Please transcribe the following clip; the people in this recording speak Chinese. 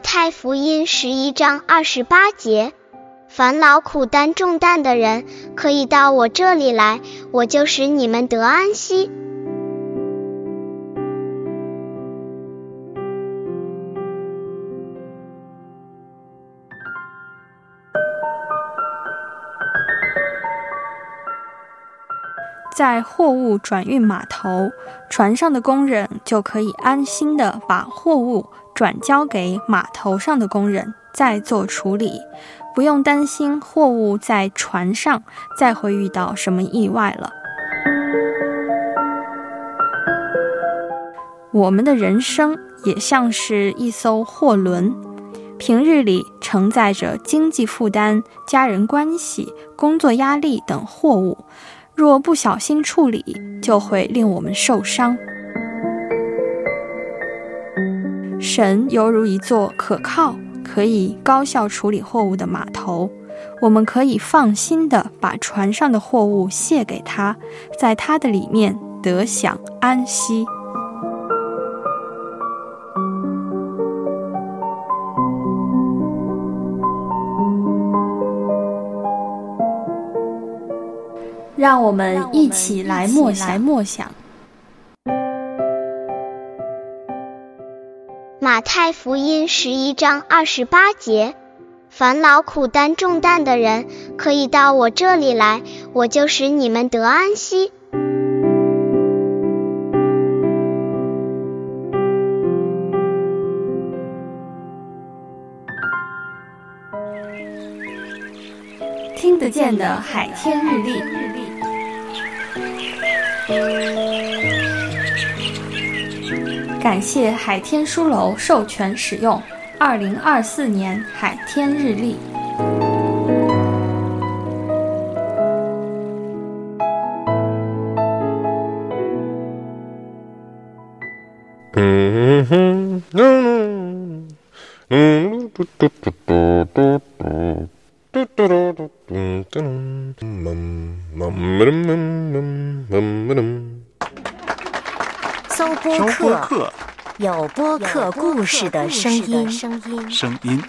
太福音十一章二十八节：烦劳苦担重担的人，可以到我这里来，我就使你们得安息。在货物转运码头，船上的工人就可以安心的把货物转交给码头上的工人，再做处理，不用担心货物在船上再会遇到什么意外了。我们的人生也像是一艘货轮，平日里承载着经济负担、家人关系、工作压力等货物。若不小心处理，就会令我们受伤。神犹如一座可靠、可以高效处理货物的码头，我们可以放心的把船上的货物卸给他，在他的里面得享安息。让我们一起来默想。默想。马太福音十一章二十八节：烦劳苦担重担的人，可以到我这里来，我就使你们得安息。听得见的海天日历。感谢海天书楼授权使用二零二四年海天日历。嗯哼，嗯嗯，嘟嘟嘟嘟嘟嘟。搜播客，有播客故事的声音。声音。